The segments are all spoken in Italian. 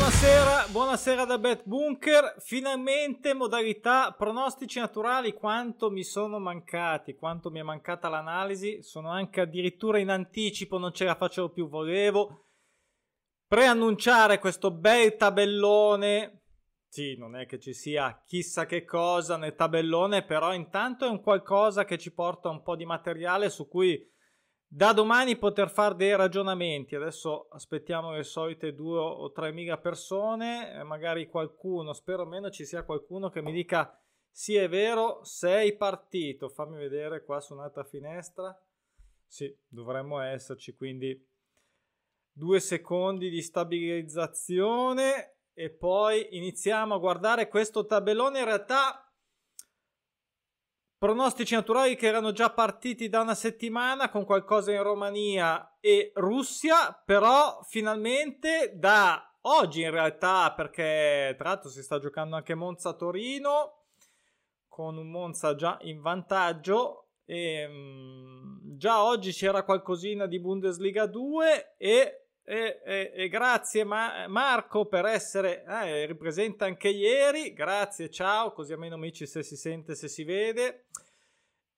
Buonasera, buonasera da Bet Bunker. Finalmente modalità pronostici naturali. Quanto mi sono mancati, quanto mi è mancata l'analisi. Sono anche addirittura in anticipo, non ce la facevo più. Volevo preannunciare questo bel tabellone. Sì, non è che ci sia chissà che cosa nel tabellone, però intanto è un qualcosa che ci porta un po' di materiale su cui da domani poter fare dei ragionamenti. Adesso aspettiamo le solite due o tre mila persone, magari qualcuno, spero meno ci sia qualcuno che mi dica sì è vero, sei partito. Fammi vedere qua su un'altra finestra. Sì, dovremmo esserci, quindi due secondi di stabilizzazione e poi iniziamo a guardare questo tabellone. In realtà pronostici naturali che erano già partiti da una settimana con qualcosa in Romania e Russia, però finalmente da oggi in realtà, perché tra l'altro si sta giocando anche Monza-Torino con un Monza già in vantaggio. E, um, già oggi c'era qualcosina di Bundesliga 2 e, e, e, e grazie Ma- Marco per essere eh, ripresenta anche ieri grazie ciao così almeno mi dici se si sente se si vede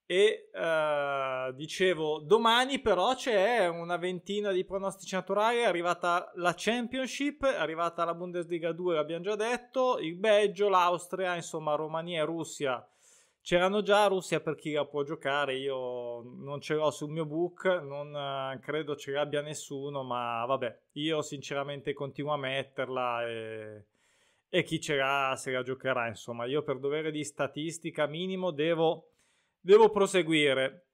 e uh, dicevo, domani però c'è una ventina di pronostici naturali. È arrivata la Championship, è arrivata la Bundesliga 2, l'abbiamo già detto. Il Belgio, l'Austria, insomma, Romania e Russia c'erano già. Russia per chi la può giocare, io non ce l'ho sul mio book, non uh, credo ce l'abbia nessuno. Ma vabbè, io sinceramente continuo a metterla e, e chi ce l'ha se la giocherà. Insomma, io per dovere di statistica minimo devo devo proseguire.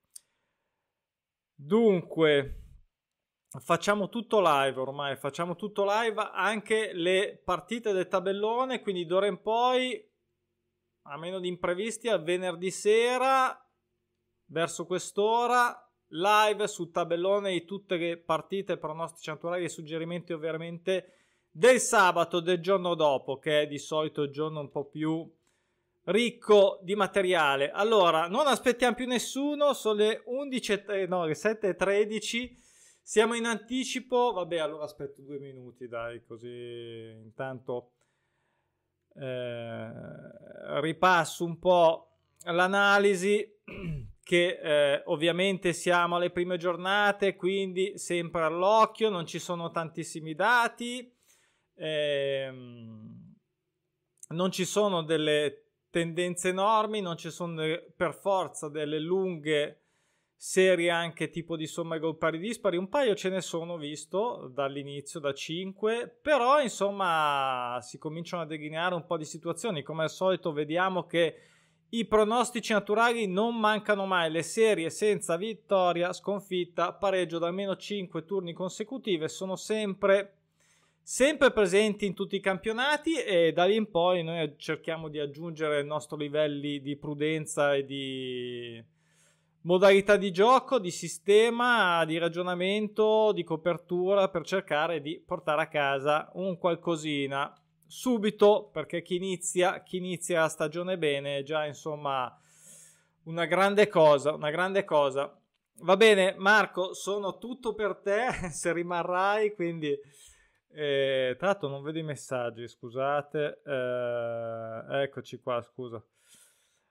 Dunque, facciamo tutto live ormai, facciamo tutto live, anche le partite del tabellone, quindi d'ora in poi, a meno di imprevisti, al venerdì sera, verso quest'ora, live sul tabellone di tutte le partite, pronostici naturali e suggerimenti ovviamente del sabato, del giorno dopo, che è di solito il giorno un po' più ricco di materiale. Allora, non aspettiamo più nessuno, sono le 11, no, le 7.13, siamo in anticipo, vabbè, allora aspetto due minuti, dai, così intanto eh, ripasso un po' l'analisi che eh, ovviamente siamo alle prime giornate, quindi sempre all'occhio, non ci sono tantissimi dati, eh, non ci sono delle tendenze enormi, non ci sono per forza delle lunghe serie anche tipo di somma gol pari dispari, un paio ce ne sono visto dall'inizio, da 5, però insomma si cominciano a delineare un po' di situazioni, come al solito vediamo che i pronostici naturali non mancano mai, le serie senza vittoria, sconfitta, pareggio da almeno 5 turni consecutive sono sempre sempre presenti in tutti i campionati e da lì in poi noi cerchiamo di aggiungere i nostri livelli di prudenza e di modalità di gioco, di sistema, di ragionamento, di copertura per cercare di portare a casa un qualcosina subito perché chi inizia, chi inizia la stagione bene è già insomma una grande cosa, una grande cosa. Va bene Marco, sono tutto per te se rimarrai, quindi eh, tra l'altro non vedo i messaggi, scusate. Eh, eccoci qua, scusa.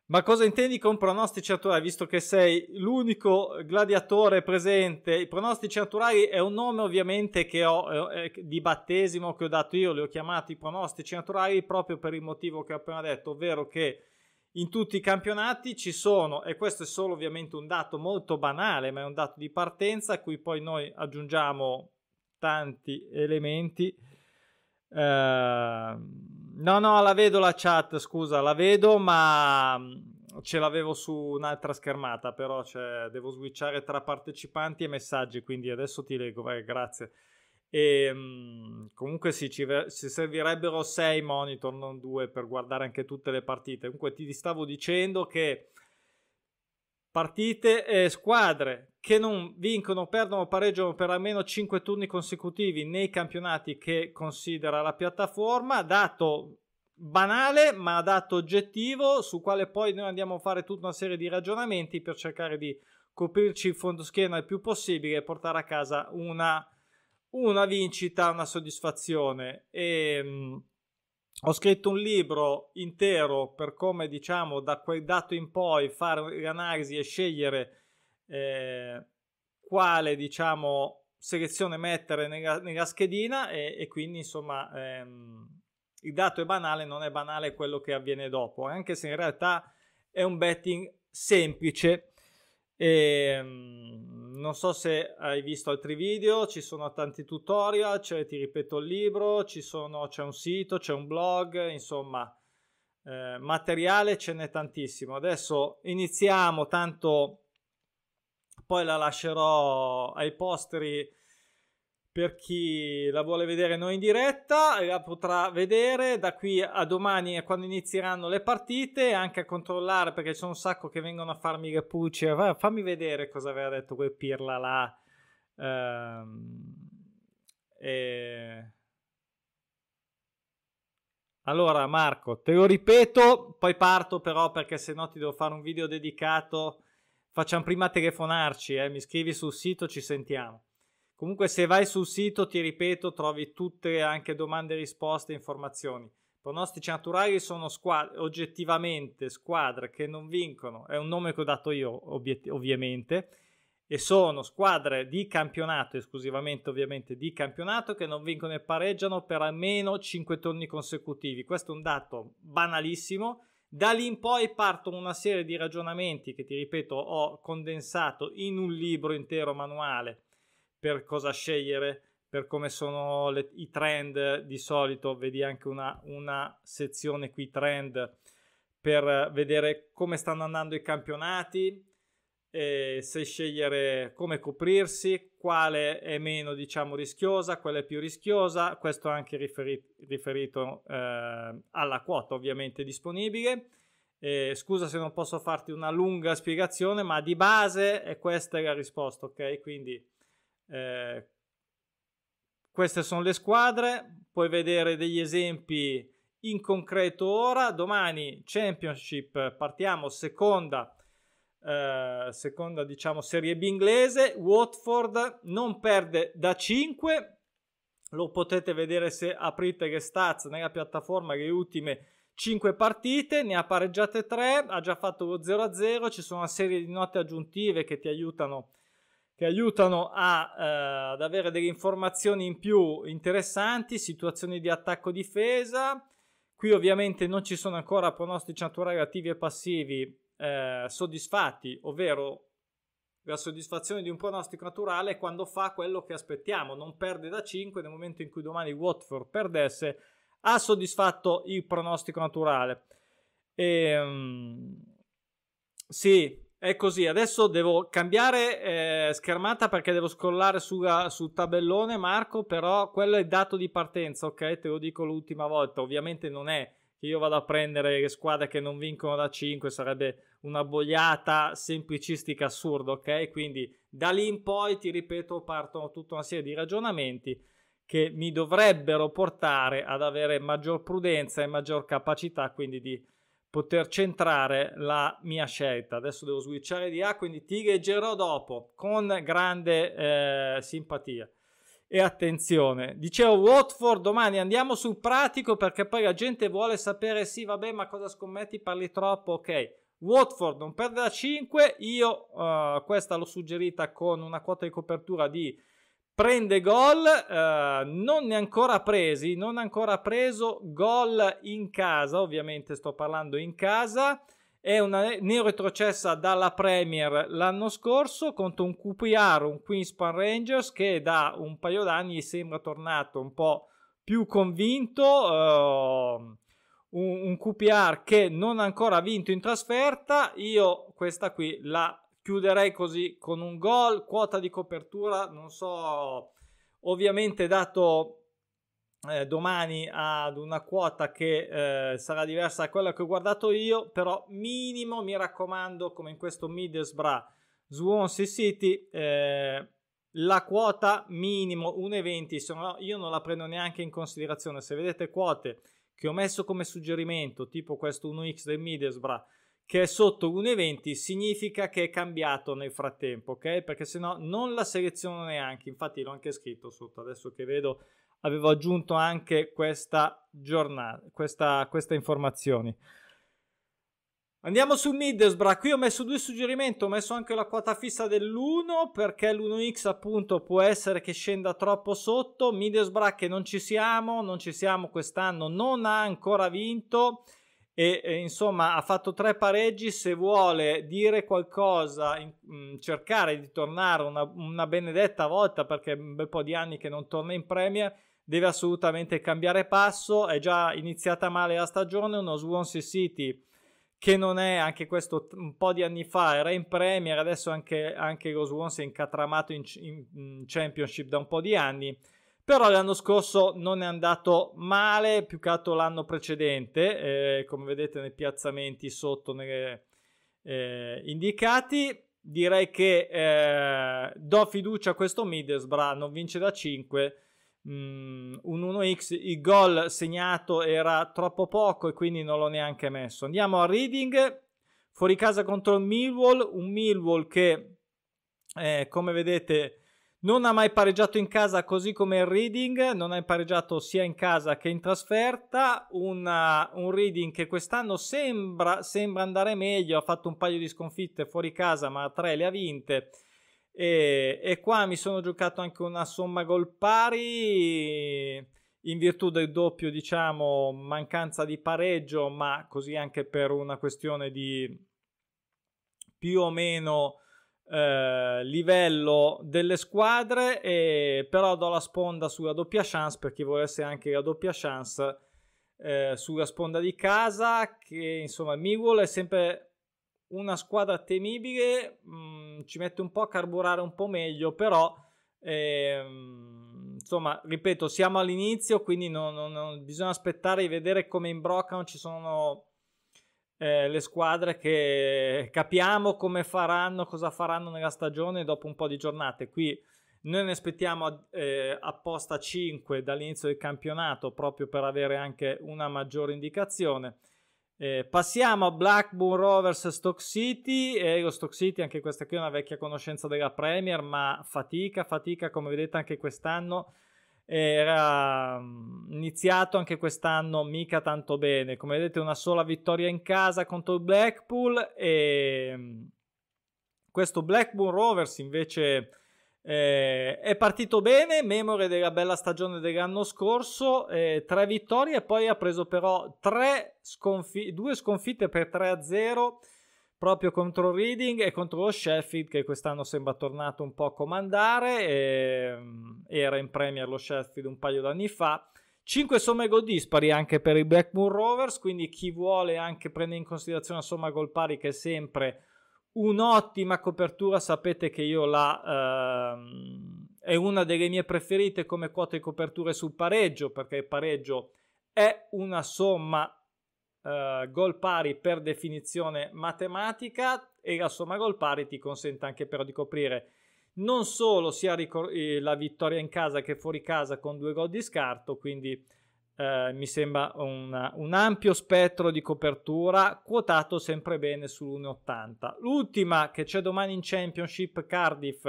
Ma cosa intendi con pronostici naturali? Visto che sei l'unico gladiatore presente, i pronostici naturali è un nome ovviamente che ho eh, di battesimo che ho dato io, li ho chiamati pronostici naturali proprio per il motivo che ho appena detto, ovvero che in tutti i campionati ci sono, e questo è solo ovviamente un dato molto banale, ma è un dato di partenza a cui poi noi aggiungiamo tanti elementi. Uh, no, no, la vedo la chat, scusa, la vedo, ma mm, ce l'avevo su un'altra schermata, però cioè, devo switchare tra partecipanti e messaggi, quindi adesso ti leggo, vai, grazie. E um, comunque sì, ci, ci, servirebbero sei monitor, non due, per guardare anche tutte le partite. Comunque ti stavo dicendo che partite e squadre che non vincono, perdono o pareggiano per almeno 5 turni consecutivi nei campionati che considera la piattaforma, dato banale ma dato oggettivo su quale poi noi andiamo a fare tutta una serie di ragionamenti per cercare di coprirci il fondo schiena il più possibile e portare a casa una una vincita, una soddisfazione. E mh, mm, ho scritto un libro intero per come diciamo da quel dato in poi fare l'analisi e scegliere eh, quale diciamo selezione mettere nella, nella schedina e, e, quindi insomma ehm, il dato è banale non è banale quello che avviene dopo anche se in realtà è un betting semplice. Ehm, non so se hai visto altri video, ci sono tanti tutorial, cioè, ti ripeto il libro, sono, c'è un sito, c'è un blog, insomma, eh, materiale ce n'è tantissimo. Adesso iniziamo, tanto poi la lascerò ai posteri per chi la vuole vedere noi in diretta, la potrà vedere da qui a domani quando inizieranno le partite, anche a controllare perché c'è un sacco che vengono a farmi le pulci. Fammi vedere cosa aveva detto quel Pirla là. Ehm, e... Allora Marco, te lo ripeto, poi parto però perché se no ti devo fare un video dedicato. Facciamo prima telefonarci, eh? mi scrivi sul sito, ci sentiamo. Comunque se vai sul sito, ti ripeto, trovi tutte anche domande, risposte, informazioni. Pronostici naturali sono squadre, oggettivamente squadre che non vincono, è un nome che ho dato io obiet- ovviamente, e sono squadre di campionato, esclusivamente ovviamente di campionato, che non vincono e pareggiano per almeno 5 turni consecutivi. Questo è un dato banalissimo. Da lì in poi partono una serie di ragionamenti che ti ripeto ho condensato in un libro intero manuale per cosa scegliere, per come sono le, i trend di solito, vedi anche una, una sezione qui trend per vedere come stanno andando i campionati, se scegliere come coprirsi, quale è meno diciamo rischiosa, quale è più rischiosa, questo anche riferito, riferito eh, alla quota ovviamente disponibile. Eh, scusa se non posso farti una lunga spiegazione, ma di base è questa la risposta, ok? Quindi eh, queste sono le squadre, puoi vedere degli esempi in concreto ora. Domani Championship, partiamo seconda, eh, seconda diciamo Serie B inglese. Watford non perde da 5. Lo potete vedere se aprite le stats nella piattaforma le ultime 5 partite, ne ha pareggiate 3, ha già fatto lo 0-0, ci sono una serie di note aggiuntive che ti aiutano che aiutano a, eh, ad avere delle informazioni in più interessanti, situazioni di attacco-difesa. Qui ovviamente non ci sono ancora pronostici naturali attivi e passivi eh, soddisfatti, ovvero la soddisfazione di un pronostico naturale quando fa quello che aspettiamo, non perde da 5 nel momento in cui domani Watford perdesse, ha soddisfatto il pronostico naturale. E, um, sì, è così, adesso devo cambiare eh, schermata perché devo scrollare sulla, sul tabellone Marco, però quello è il dato di partenza, ok? Te lo dico l'ultima volta, ovviamente non è che io vado a prendere squadre che non vincono da 5, sarebbe una boiata semplicistica assurda, ok? Quindi da lì in poi, ti ripeto, partono tutta una serie di ragionamenti che mi dovrebbero portare ad avere maggior prudenza e maggior capacità, quindi di poter centrare la mia scelta. Adesso devo switchare di A, quindi ti leggerò dopo con grande eh, simpatia. E attenzione, dicevo Watford domani andiamo sul pratico perché poi la gente vuole sapere sì vabbè ma cosa scommetti parli troppo ok Watford non perde da 5 io uh, questa l'ho suggerita con una quota di copertura di prende gol, eh, non ne ha ancora presi, non ha ancora preso gol in casa, ovviamente sto parlando in casa, è una neoretrocessa dalla Premier l'anno scorso contro un QPR, un Queenspan Rangers che da un paio d'anni sembra tornato un po' più convinto, eh, un, un QPR che non ha ancora vinto in trasferta, io questa qui la chiuderei così con un gol, quota di copertura, non so, ovviamente dato eh, domani ad una quota che eh, sarà diversa da quella che ho guardato io, però minimo mi raccomando come in questo Middlesbrough Swansea City eh, la quota minimo 1,20 se no io non la prendo neanche in considerazione. Se vedete quote che ho messo come suggerimento tipo questo 1x del Middlesbrough che è sotto 1,20 significa che è cambiato nel frattempo, ok? Perché se no non la seleziono neanche, infatti l'ho anche scritto sotto, adesso che vedo avevo aggiunto anche questa giornata, questa, queste informazioni. Andiamo su Middlesbrough, qui ho messo due suggerimenti, ho messo anche la quota fissa dell'1 perché l'1x appunto può essere che scenda troppo sotto, Middlesbrough che non ci siamo, non ci siamo quest'anno, non ha ancora vinto e, insomma ha fatto tre pareggi, se vuole dire qualcosa, in, mh, mm, cercare di tornare una, una benedetta volta perché un bel po' di anni che non torna in Premier, deve assolutamente cambiare passo, è già iniziata male la stagione, uno Swansea City che non è anche questo un po' di anni fa era in Premier, adesso anche, anche lo Swansea è incatramato in, in, in, Championship da un po' di anni, però l'anno scorso non è andato male, più che altro l'anno precedente, eh, come vedete nei piazzamenti sotto nelle, eh, indicati. Direi che eh, do fiducia a questo Middlesbrough, non vince da 5, Mm, un 1x, il gol segnato era troppo poco e quindi non l'ho neanche messo. Andiamo a Reading, fuori casa contro il Millwall, un Millwall che eh, come vedete non ha mai pareggiato in casa così come il Reading, non ha pareggiato sia in casa che in trasferta, una, un Reading che quest'anno sembra, sembra andare meglio, ha fatto un paio di sconfitte fuori casa ma tre le ha vinte. E, e, qua mi sono giocato anche una somma gol pari in virtù del doppio, diciamo, mancanza di pareggio, ma così anche per una questione di più o meno eh, livello delle squadre. E, però do la sponda sulla doppia chance per chi volesse anche la doppia chance eh, sulla sponda di casa. Che insomma, Millwall è sempre una squadra temibile, mh, mm, ci mette un po' a carburare un po' meglio, però ehm, insomma, ripeto, siamo all'inizio, quindi non, non, non, bisogna aspettare di vedere come imbroccano, ci sono eh, le squadre che capiamo come faranno, cosa faranno nella stagione dopo un po' di giornate. Qui noi ne aspettiamo eh, apposta 5 dall'inizio del campionato proprio per avere anche una maggiore indicazione. Eh, passiamo a Blackburn Rovers Stock City. E lo Stock City, anche questa qui è una vecchia conoscenza della Premier, ma fatica, fatica, come vedete anche quest'anno. Era mm, iniziato anche quest'anno mica tanto bene. Come vedete, una sola vittoria in casa contro il Blackpool. E mm, questo Blackburn Rovers invece eh, è partito bene, memoria della bella stagione dell'anno scorso, eh, tre vittorie poi ha preso però sconfi- due sconfitte per 3-0 proprio contro Reading e contro lo Sheffield che quest'anno sembra tornato un po' a comandare, e, era in Premier lo Sheffield un paio d'anni fa. 5 somme gol dispari anche per i Blackburn Rovers, quindi chi vuole anche prendere in considerazione la somma gol pari che è sempre un'ottima copertura, sapete che io la ehm, è una delle mie preferite come quota di coperture sul pareggio, perché il pareggio è una somma eh, gol pari per definizione matematica e la somma gol pari ti consente anche però di coprire non solo sia ricor- eh, la vittoria in casa che fuori casa con due gol di scarto, quindi eh, mi sembra una, un ampio spettro di copertura, quotato sempre bene sull'1,80. L'ultima che c'è domani in Championship Cardiff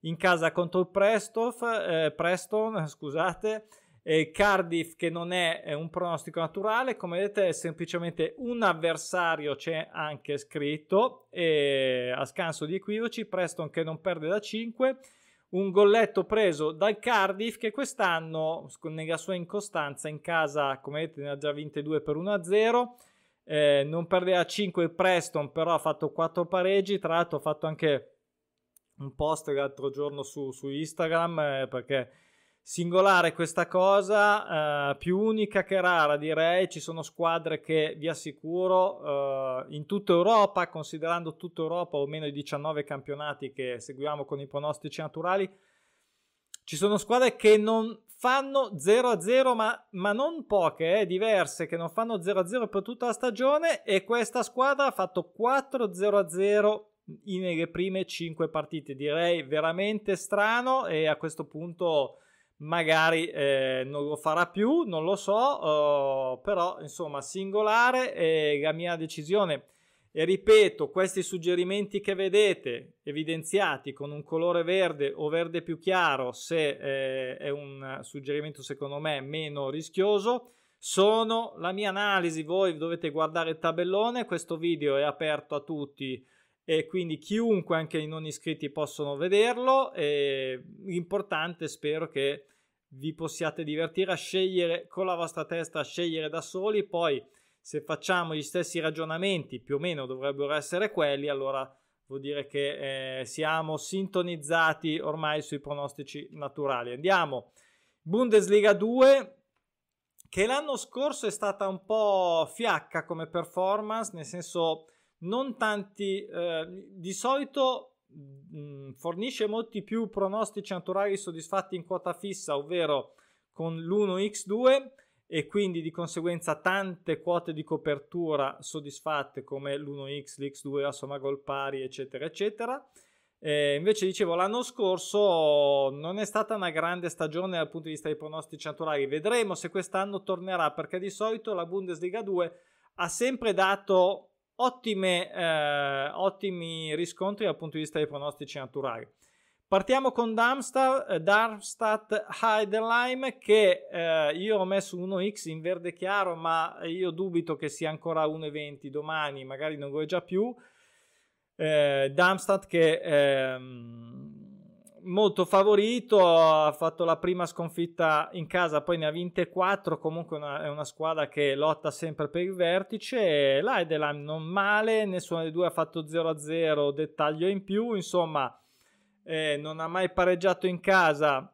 in casa contro il Preston, eh, Preston scusate, eh, Cardiff che non è, è, un pronostico naturale, come vedete è semplicemente un avversario, c'è anche scritto, a scanso di equivoci, Preston che non perde da 5 un golletto preso dal Cardiff che quest'anno nella sua incostanza in casa come vedete ne ha già vinte due per 1-0 eh, non perdeva 5 il Preston però ha fatto 4 pareggi tra l'altro ho fatto anche un post l'altro giorno su, su Instagram eh, perché Singolare questa cosa, eh, più unica che rara direi, ci sono squadre che vi assicuro eh, in tutta Europa, considerando tutta Europa o meno i 19 campionati che seguiamo con i pronostici naturali, ci sono squadre che non fanno 0-0 ma, ma non poche, eh, diverse, che non fanno 0-0 per tutta la stagione e questa squadra ha fatto 4-0-0 nelle prime 5 partite, direi veramente strano e a questo punto magari eh, non lo farà più, non lo so, uh, però insomma singolare e la mia decisione E ripeto, questi suggerimenti che vedete evidenziati con un colore verde o verde più chiaro, se eh, è un suggerimento secondo me meno rischioso, sono la mia analisi. Voi dovete guardare il tabellone, questo video è aperto a tutti e quindi chiunque, anche i non iscritti, possono vederlo. E l'importante, spero che vi possiate divertire a scegliere con la vostra testa, a scegliere da soli, poi se facciamo gli stessi ragionamenti, più o meno dovrebbero essere quelli, allora vuol dire che eh, siamo sintonizzati ormai sui pronostici naturali. Andiamo. Bundesliga 2, che l'anno scorso è stata un po' fiacca come performance, nel senso non tanti, eh, di solito mh, mm, fornisce molti più pronostici naturali soddisfatti in quota fissa, ovvero con l'1x2 e quindi di conseguenza tante quote di copertura soddisfatte come l'1x, l'x2, la somma gol pari, eccetera, eccetera. Eh, invece dicevo l'anno scorso non è stata una grande stagione dal punto di vista dei pronostici naturali. Vedremo se quest'anno tornerà perché di solito la Bundesliga 2 ha sempre dato ottime, eh, ottimi riscontri dal punto di vista dei pronostici naturali. Partiamo con Darmstadt, eh, Darmstadt Heidelheim che eh, io ho messo 1x in verde chiaro ma io dubito che sia ancora 1,20 domani, magari non già più. Eh, Darmstadt che ehm, molto favorito, ha fatto la prima sconfitta in casa, poi ne ha vinte 4, comunque una, è una squadra che lotta sempre per il vertice. L'Heidelheim non male, nessuno dei due ha fatto 0-0, dettaglio in più, insomma eh, non ha mai pareggiato in casa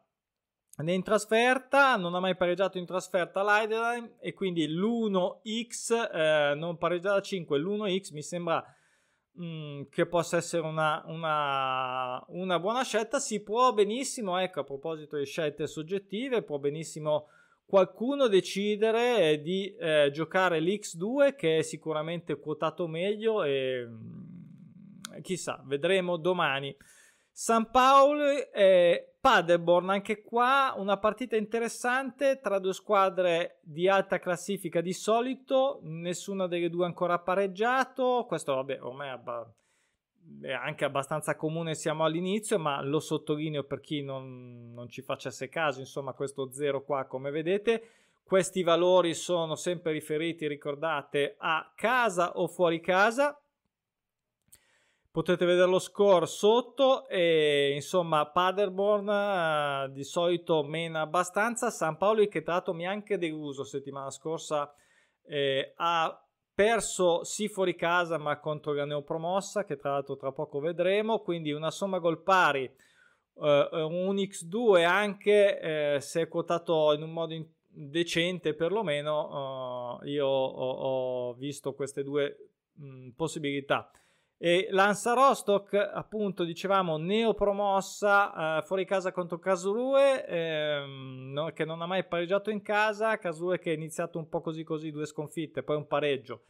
né in trasferta, non ha mai pareggiato in trasferta l'Heidelheim e quindi l'1x eh, non pareggia da 5, l'1x mi sembra mm, che possa essere una, una, una, buona scelta. Si può benissimo, ecco, a proposito di scelte soggettive, può benissimo qualcuno decidere di eh, giocare l'X2 che è sicuramente quotato meglio e mh, chissà, vedremo domani. San Paolo e Paderborn, anche qua una partita interessante tra due squadre di alta classifica di solito, nessuna delle due ancora pareggiato, questo vabbè ormai è anche abbastanza comune, siamo all'inizio, ma lo sottolineo per chi non, non ci facesse caso, insomma questo 0 qua come vedete. Questi valori sono sempre riferiti, ricordate, a casa o fuori casa potete vedere lo score sotto e insomma Paderborn uh, di solito mena abbastanza. San Paolo che tra l'altro mi ha anche deluso settimana scorsa eh, ha perso sì fuori casa ma contro la neopromossa che tra l'altro tra poco vedremo. Quindi una somma gol pari uh, un x2 anche eh, se è quotato in un modo in- decente perlomeno uh, io ho, ho, visto queste due mh, possibilità e Lanza Rostock, appunto, dicevamo neopromossa eh, fuori casa contro Casurue, ehm, no, che non ha mai pareggiato in casa. Casurue che ha iniziato un po' così così, due sconfitte, poi un pareggio.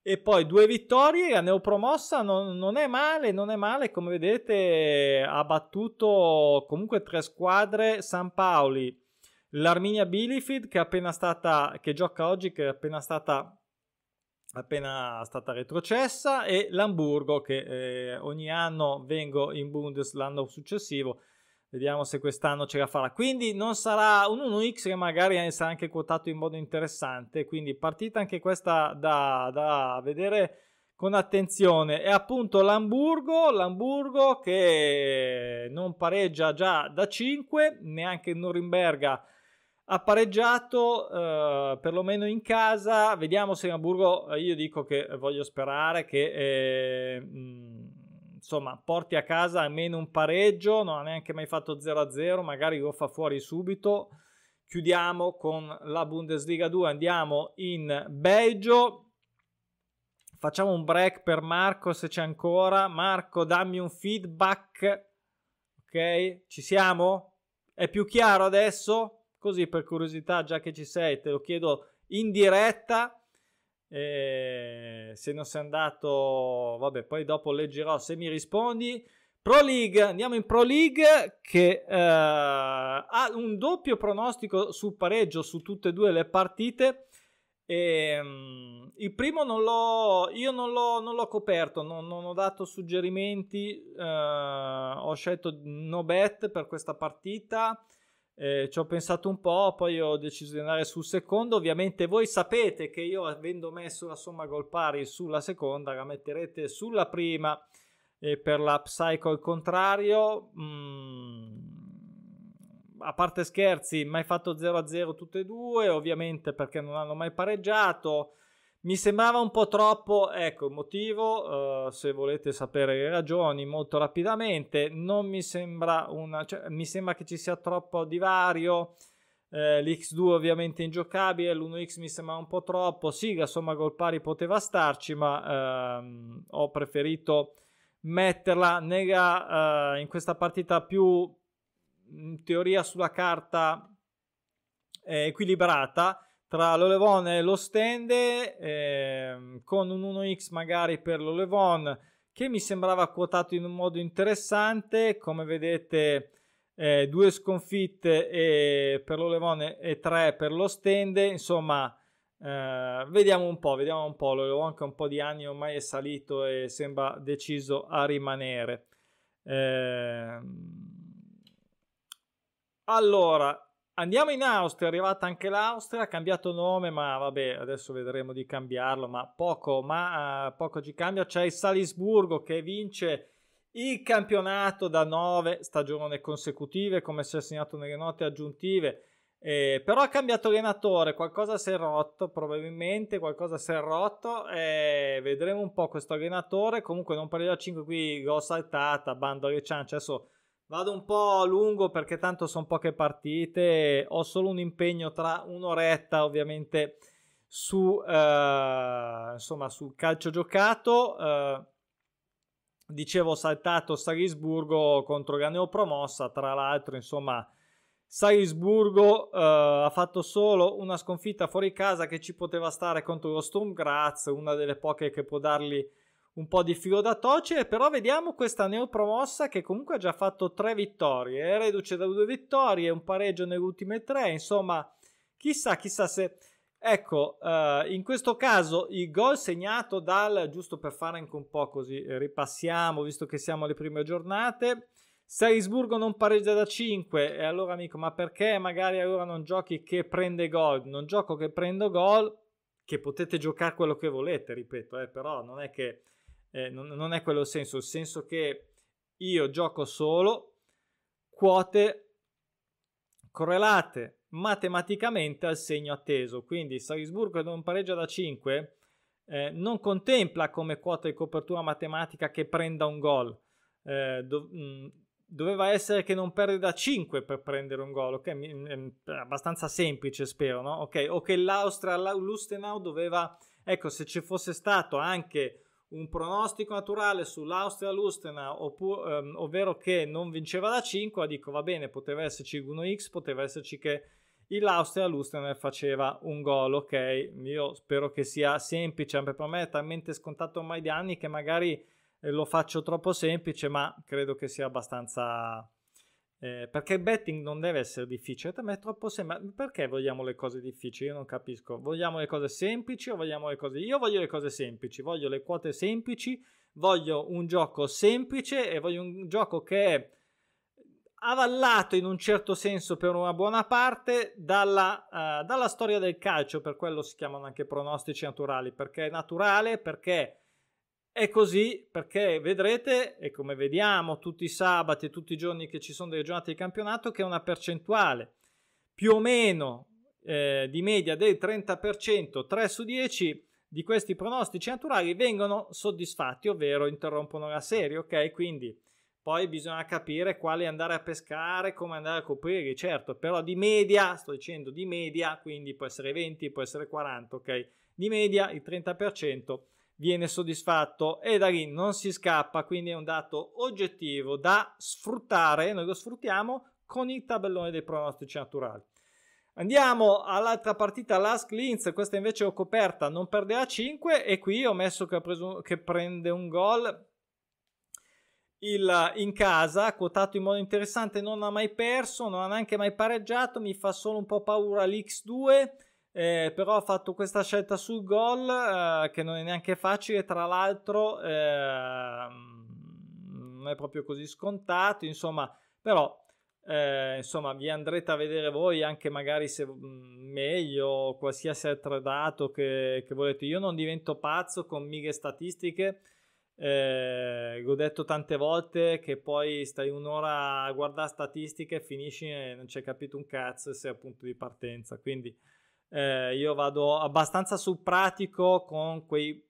E poi due vittorie, la neopromossa non, non è male, non è male, come vedete ha battuto comunque tre squadre, San Paoli, l'Arminia Bielefeld che è che gioca oggi, che è appena stata appena stata retrocessa e l'Hamburgo che eh, ogni anno vengo in Bundes l'anno successivo vediamo se quest'anno ce la farà. Quindi non sarà un 1x che magari sarà anche quotato in modo interessante. Quindi partita anche questa da, da vedere con attenzione. E appunto l'Hamburgo l'Hamburgo che non pareggia già da 5 neanche il Norimberga ha pareggiato eh, perlomeno in casa. Vediamo se Hamburgo. Eh, io dico che voglio sperare che eh, mh, insomma porti a casa almeno un pareggio. Non ha neanche mai fatto 0-0, magari lo fa fuori subito. Chiudiamo con la Bundesliga 2. Andiamo in Belgio. Facciamo un break per Marco se c'è ancora. Marco, dammi un feedback. Ok, ci siamo? È più chiaro adesso? Così per curiosità, già che ci sei, te lo chiedo in diretta. Eh, se non sei andato, vabbè, poi dopo leggerò se mi rispondi. Pro League, andiamo in Pro League che eh, ha un doppio pronostico sul pareggio su tutte e due le partite. E, um, il primo non l'ho, io non l'ho, non l'ho coperto, non, non, ho dato suggerimenti, uh, ho scelto no bet per questa partita, eh, ci ho pensato un po', poi ho deciso di andare sul secondo. Ovviamente voi sapete che io avendo messo la somma gol pari sulla seconda, la metterete sulla prima e per la psycho il contrario. Mm, a parte scherzi, mai fatto 0-0 tutte e due, ovviamente perché non hanno mai pareggiato. Mi sembrava un po' troppo, ecco il motivo, uh, se volete sapere le ragioni molto rapidamente, non mi sembra una, cioè, mi sembra che ci sia troppo divario, eh, l'X2 ovviamente ingiocabile, l'1X mi sembra un po' troppo, sì la somma gol pari poteva starci, ma ehm, ho preferito metterla nella, uh, in questa partita più in teoria sulla carta eh, equilibrata tra l'Olevon e lo stand eh, con un 1x magari per l'Olevon che mi sembrava quotato in un modo interessante. Come vedete eh, due sconfitte e per l'Olevon e tre per lo stand insomma eh, vediamo un po' vediamo un po' l'Olevon che un po' di anni ormai è salito e sembra deciso a rimanere. Eh, allora, andiamo in Austria, è arrivata anche l'Austria, ha cambiato nome, ma vabbè, adesso vedremo di cambiarlo, ma poco, ma uh, poco ci cambia. C'è il Salisburgo che vince il campionato da nove stagioni consecutive, come si è segnato nelle note aggiuntive. Eh, però ha cambiato allenatore, qualcosa si è rotto, probabilmente qualcosa si è rotto. Eh, vedremo un po' questo allenatore. Comunque, non parliamo da 5 qui, l'ho saltata, bando alle ciance. Adesso Vado un po' lungo perché tanto sono poche partite, ho solo un impegno tra un'oretta ovviamente su, eh, insomma, sul calcio giocato. Eh, dicevo saltato Salisburgo contro la neopromossa, tra l'altro insomma Salisburgo eh, ha fatto solo una sconfitta fuori casa che ci poteva stare contro lo Sturm Graz, una delle poche che può dargli un po' di filo da torcere, però vediamo questa neopromossa che comunque ha già fatto tre vittorie, è reduce da due vittorie, un pareggio nelle ultime tre, insomma, chissà, chissà se... Ecco, uh, in questo caso il gol segnato dal, giusto per fare anche un po' così, ripassiamo, visto che siamo alle prime giornate, Salisburgo non pareggia da 5 e allora amico, ma perché magari allora non giochi che prende gol? Non gioco che prendo gol, che potete giocare quello che volete, ripeto, eh, però non è che eh, non, non, è quello il senso, il senso che io gioco solo quote correlate matematicamente al segno atteso, quindi Salisburgo non pareggia da 5 eh, non contempla come quota di copertura matematica che prenda un gol. Eh, do, mm, doveva essere che non perde da 5 per prendere un gol, ok? È abbastanza semplice, spero, no? Ok, o che l'Austria, l'Ustenau doveva, ecco, se ci fosse stato anche un pronostico naturale sull'Austria Lustenau, oppure, ehm, ovvero che non vinceva da 5, dico va bene, poteva esserci 1x, poteva esserci che l'Austria Lustenau faceva un gol, ok? Io spero che sia semplice, anche per me è talmente scontato ormai di anni che magari eh, lo faccio troppo semplice, ma credo che sia abbastanza eh, perché il betting non deve essere difficile, me è troppo semplice. Perché vogliamo le cose difficili? Io non capisco. Vogliamo le cose semplici o vogliamo le cose... Io voglio le cose semplici, voglio le quote semplici, voglio un gioco semplice e voglio un gioco che è avallato in un certo senso per una buona parte dalla, uh, dalla storia del calcio, per quello si chiamano anche pronostici naturali, perché è naturale, perché è così perché vedrete, e come vediamo tutti i sabati e tutti i giorni che ci sono delle giornate di campionato, che è una percentuale più o meno eh, di media del 30%, 3 su 10 di questi pronostici naturali vengono soddisfatti, ovvero interrompono la serie, ok? Quindi poi bisogna capire quali andare a pescare, come andare a coprire, certo, però di media, sto dicendo di media, quindi può essere 20, può essere 40, ok? Di media il 30% viene soddisfatto. E da lì non si scappa, quindi è un dato oggettivo da sfruttare, noi lo sfruttiamo con il tabellone dei pronostici naturali. Andiamo all'altra partita, Lask Linz, questa invece ho coperta, non perde a 5 e qui ho messo che, preso, che prende un gol. Il, in casa, quotato in modo interessante, non ha mai perso, non ha neanche mai pareggiato, mi fa solo un po' paura l'X2 eh, però ha fatto questa scelta sul gol eh, che non è neanche facile, tra l'altro eh, non è proprio così scontato, insomma, però eh, insomma vi andrete a vedere voi anche magari se mm, meglio qualsiasi altro dato che, che volete. Io non divento pazzo con mighe statistiche. Eh, ho detto tante volte che poi stai un'ora a guardare statistiche e finisci e non c'è capito un cazzo se è appunto di partenza. Quindi eh, io vado abbastanza sul pratico con quei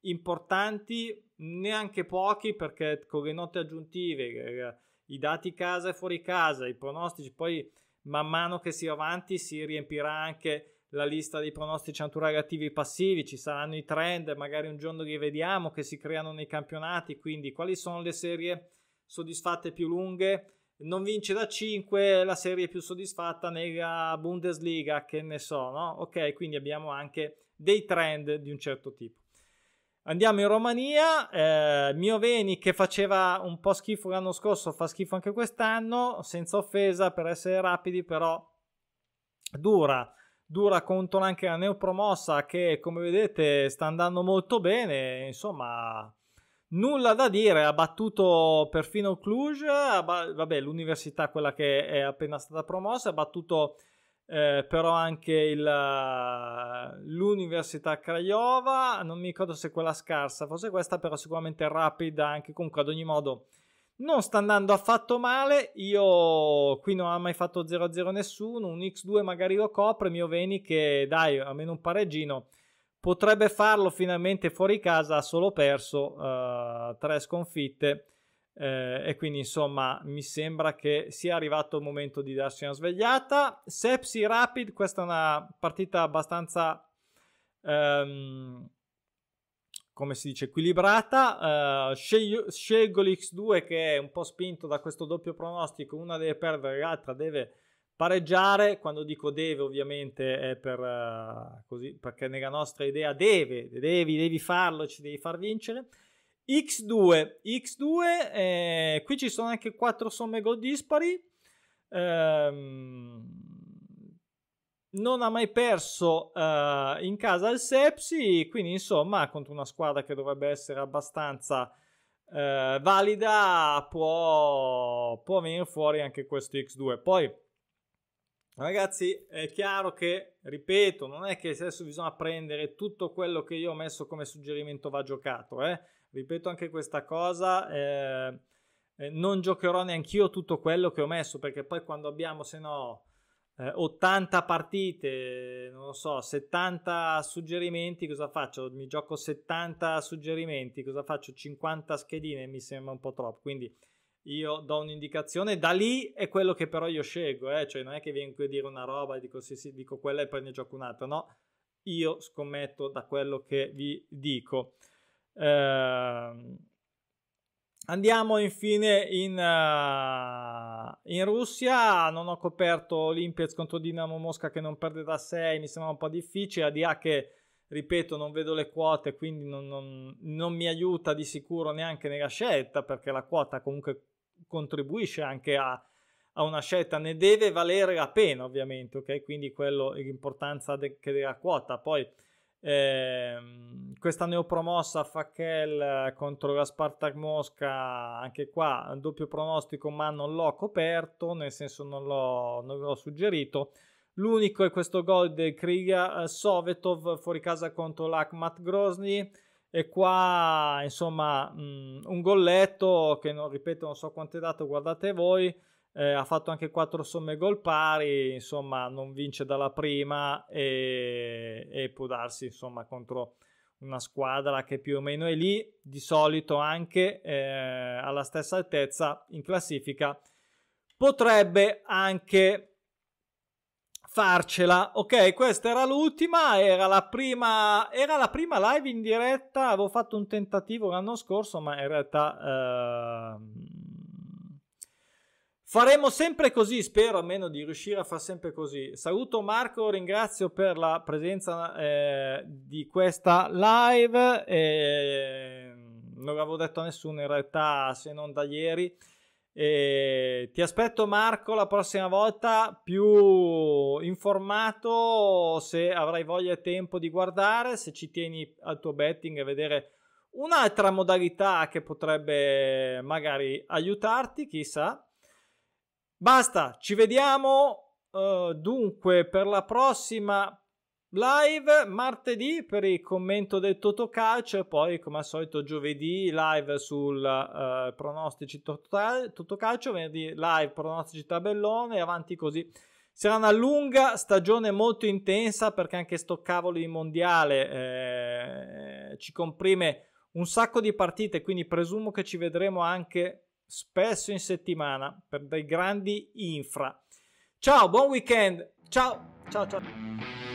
importanti, neanche pochi, perché con le note aggiuntive eh, i dati casa e fuori casa, i pronostici, poi man mano che si va avanti si riempirà anche la lista dei pronostici naturali passivi, ci saranno i trend, magari un giorno li vediamo che si creano nei campionati, quindi quali sono le serie soddisfatte più lunghe? Non vince da 5 la serie più soddisfatta nella Bundesliga, che ne so, no? Ok, quindi abbiamo anche dei trend di un certo tipo. Andiamo in Romania, eh, Mioveni che faceva un po' schifo l'anno scorso, fa schifo anche quest'anno, senza offesa per essere rapidi, però dura, dura contro anche la neopromossa che come vedete sta andando molto bene, insomma nulla da dire, ha battuto perfino Cluj, vabbè l'università quella che è appena stata promossa, ha battuto eh, però anche il, l'Università Craiova, non mi ricordo se quella scarsa, forse questa però sicuramente rapida, anche comunque ad ogni modo non sta andando affatto male, io qui non ho mai fatto 0-0 nessuno, un X2 magari lo copre, mio Veni che dai, almeno un pareggino, potrebbe farlo finalmente fuori casa, ha solo perso uh, tre sconfitte, eh, e quindi insomma mi sembra che sia arrivato il momento di darsi una svegliata. Sepsi Rapid, questa è una partita abbastanza ehm, come si dice equilibrata. Uh, scelgo l'X2 che è un po' spinto da questo doppio pronostico, una deve perdere, l'altra deve pareggiare. Quando dico deve, ovviamente è per uh, così perché nella nostra idea deve, devi, devi farlo, ci devi far vincere. X2, X2 eh, qui ci sono anche 4 somme gol dispari. Ehm, non ha mai perso uh, in casa il Sepsi, quindi insomma contro una squadra che dovrebbe essere abbastanza uh, valida può, può venire fuori anche questo X2. Poi ragazzi è chiaro che, ripeto, non è che adesso bisogna prendere tutto quello che io ho messo come suggerimento va giocato, eh ripeto anche questa cosa, eh, eh, non giocherò neanch'io tutto quello che ho messo perché poi quando abbiamo se no eh, 80 partite, non lo so, 70 suggerimenti, cosa faccio? Mi gioco 70 suggerimenti, cosa faccio? 50 schedine, mi sembra un po' troppo, quindi io do un'indicazione, da lì è quello che però io scelgo, eh? cioè non è che vengo qui a dire una roba e dico sì sì, dico quella e poi ne gioco un'altra, no, io scommetto da quello che vi dico. Uh, andiamo infine in, uh, in, Russia. Non ho coperto Olimpiaz contro Dinamo Mosca che non perde da 6. Mi sembra un po' difficile. A DA che ripeto, non vedo le quote, quindi non, non, non, mi aiuta di sicuro neanche nella scelta perché la quota comunque contribuisce anche a, a una scelta. Ne deve valere la pena, ovviamente. Ok, quindi quello è l'importanza de- della quota. Poi eh, questa neopromossa Facchel contro la Spartak Mosca, anche qua doppio pronostico, ma non l'ho coperto, nel senso non l'ho, non l'ho suggerito. L'unico è questo gol del Kriga eh, Sovetov fuori casa contro l'Akhmat Grozny. E qua, insomma, mh, un golletto che non ripeto, non so quanto è dato, guardate voi eh, ha fatto anche 4 somme gol pari, insomma non vince dalla prima e, e, può darsi insomma contro una squadra che più o meno è lì, di solito anche eh, alla stessa altezza in classifica, potrebbe anche farcela. Ok, questa era l'ultima, era la prima, era la prima live in diretta, avevo fatto un tentativo l'anno scorso, ma in realtà... Eh, Faremo sempre così, spero almeno di riuscire a fare sempre così. Saluto Marco, ringrazio per la presenza eh, di questa live. Eh, non l'avevo detto a nessuno in realtà se non da ieri. E ti aspetto Marco la prossima volta più informato se avrai voglia e tempo di guardare, se ci tieni al tuo betting e vedere un'altra modalità che potrebbe magari aiutarti, chissà. Basta, ci vediamo uh, dunque per la prossima live martedì per il commento del Totocalcio e poi come al solito giovedì live sul uh, pronostici Totocalcio, venerdì live pronostici tabellone e avanti così. Sarà una lunga stagione molto intensa perché anche sto cavolo di mondiale eh, ci comprime un sacco di partite, quindi presumo che ci vedremo anche spesso in settimana per dei grandi infra. Ciao, buon weekend. Ciao, ciao, ciao.